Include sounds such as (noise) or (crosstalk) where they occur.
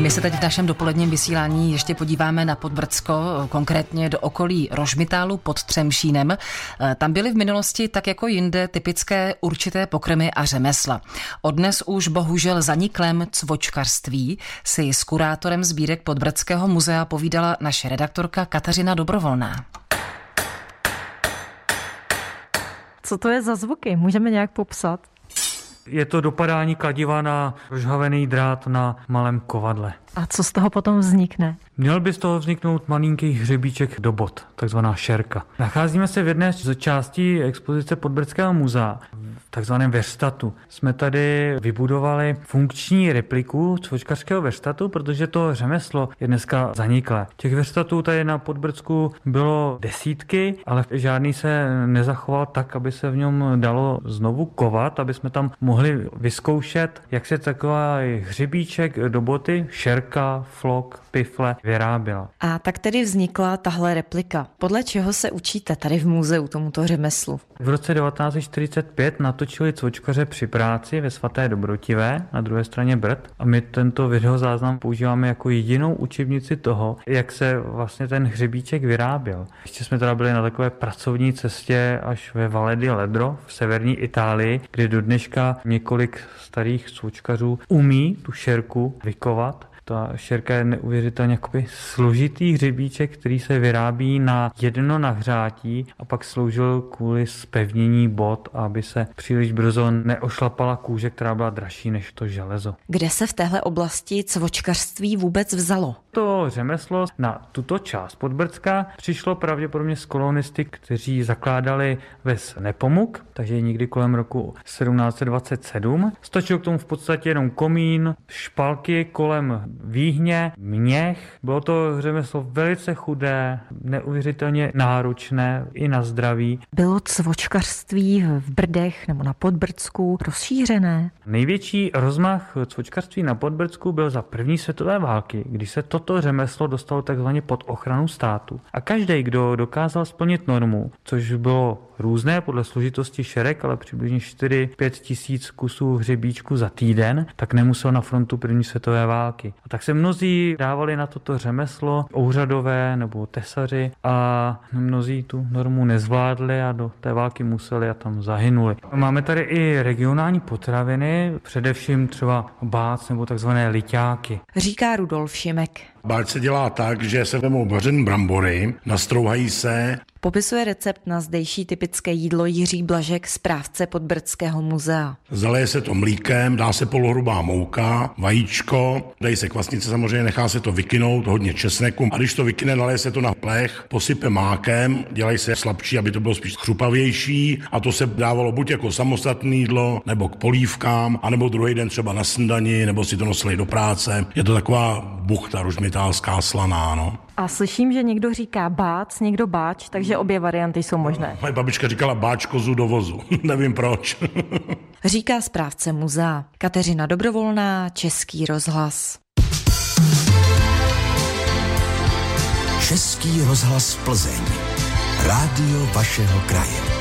My se teď v našem dopoledním vysílání ještě podíváme na Podbrdsko, konkrétně do okolí Rožmitálu pod Třemšínem. Tam byly v minulosti, tak jako jinde, typické určité pokrmy a řemesla. Odnes už bohužel zaniklém cvočkarství si s kurátorem sbírek Podbrdského muzea povídala naše redaktorka Kateřina Dobrovolná. Co to je za zvuky? Můžeme nějak popsat? Je to dopadání kladiva na rozhavený drát na malém kovadle. A co z toho potom vznikne? Měl by z toho vzniknout malinký hřebíček do bod, takzvaná šerka. Nacházíme se v jedné z částí expozice Podbrdského muzea, takzvaném verstatu. Jsme tady vybudovali funkční repliku cvočkařského verstatu, protože to řemeslo je dneska zaniklé. Těch verstatů tady na Podbrdsku bylo desítky, ale žádný se nezachoval tak, aby se v něm dalo znovu kovat, aby jsme tam mohli vyzkoušet, jak se taková hřebíček do boty, šerka, flok, pifle vyráběla. A tak tedy vznikla tahle replika. Podle čeho se učíte tady v muzeu tomuto řemeslu? V roce 1945 natočili cvočkaře při práci ve svaté Dobrotivé na druhé straně Brd a my tento videozáznam používáme jako jedinou učebnici toho, jak se vlastně ten hřebíček vyráběl. Ještě jsme teda byli na takové pracovní cestě až ve Valle di Ledro v severní Itálii, kde do dneška několik starých cvočkařů umí tu šerku vykovat ta šerka je neuvěřitelně jakoby složitý hřebíček, který se vyrábí na jedno nahřátí a pak sloužil kvůli spevnění bod, aby se příliš brzo neošlapala kůže, která byla dražší než to železo. Kde se v téhle oblasti cvočkařství vůbec vzalo? To řemeslo na tuto část Podbrdska přišlo pravděpodobně z kolonisty, kteří zakládali ves Nepomuk, takže někdy kolem roku 1727. Stačil k tomu v podstatě jenom komín, špalky kolem výhně, měch. Bylo to řemeslo velice chudé, neuvěřitelně náročné i na zdraví. Bylo cvočkařství v Brdech nebo na Podbrdsku rozšířené? Největší rozmach cvočkařství na Podbrdsku byl za první světové války, kdy se toto řemeslo dostalo takzvaně pod ochranu státu. A každý, kdo dokázal splnit normu, což bylo různé podle složitosti šerek, ale přibližně 4-5 tisíc kusů hřebíčku za týden, tak nemusel na frontu první světové války. A tak se mnozí dávali na toto řemeslo, ouřadové nebo tesaři a mnozí tu normu nezvládli a do té války museli a tam zahynuli. Máme tady i regionální potraviny, především třeba bác nebo takzvané liťáky. Říká Rudolf Šimek. Báč se dělá tak, že se vemou vařený brambory, nastrouhají se Popisuje recept na zdejší typické jídlo Jiří Blažek, správce Podbrdského muzea. Zaleje se to mlíkem, dá se polohrubá mouka, vajíčko, dají se kvasnice samozřejmě, nechá se to vykynout, hodně česneku a když to vykyne, naleje se to na plech, posype mákem, dělají se slabší, aby to bylo spíš chrupavější a to se dávalo buď jako samostatné jídlo, nebo k polívkám, anebo druhý den třeba na snídani, nebo si to nosili do práce. Je to taková buchta ružmitálská slaná, no. A slyším, že někdo říká bác, někdo báč, takže obě varianty jsou možné. Moje babička říkala báč kozu do vozu. (laughs) Nevím proč. (laughs) Říká správce muzea. Kateřina Dobrovolná, Český rozhlas. Český rozhlas Plzeň. Rádio vašeho kraje.